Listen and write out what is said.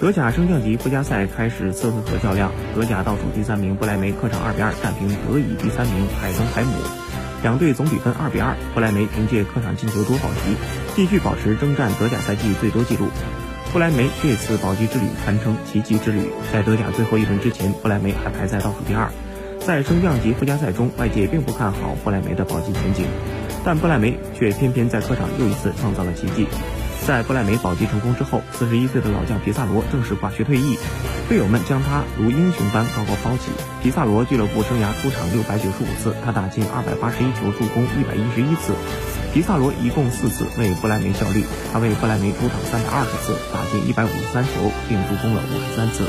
德甲升降级附加赛开始瑟斯特较量，德甲倒数第三名不莱梅客场二比二战平德乙第三名海登海姆，两队总比分二比二，不莱梅凭借客场进球多保级，继续保持征战德甲赛季最多纪录。不莱梅这次保级之旅堪称奇迹之旅，在德甲最后一轮之前，不莱梅还排在倒数第二。在升降级附加赛中，外界并不看好不莱梅的保级前景，但不莱梅却偏偏在客场又一次创造了奇迹。在不莱梅保级成功之后，四十一岁的老将皮萨罗正式挂靴退役，队友们将他如英雄般高高抛起。皮萨罗俱乐部生涯出场六百九十五次，他打进二百八十一球，助攻一百一十一次。皮萨罗一共四次为不莱梅效力，他为不莱梅出场三百二十次，打进一百五十三球，并助攻了五十三次。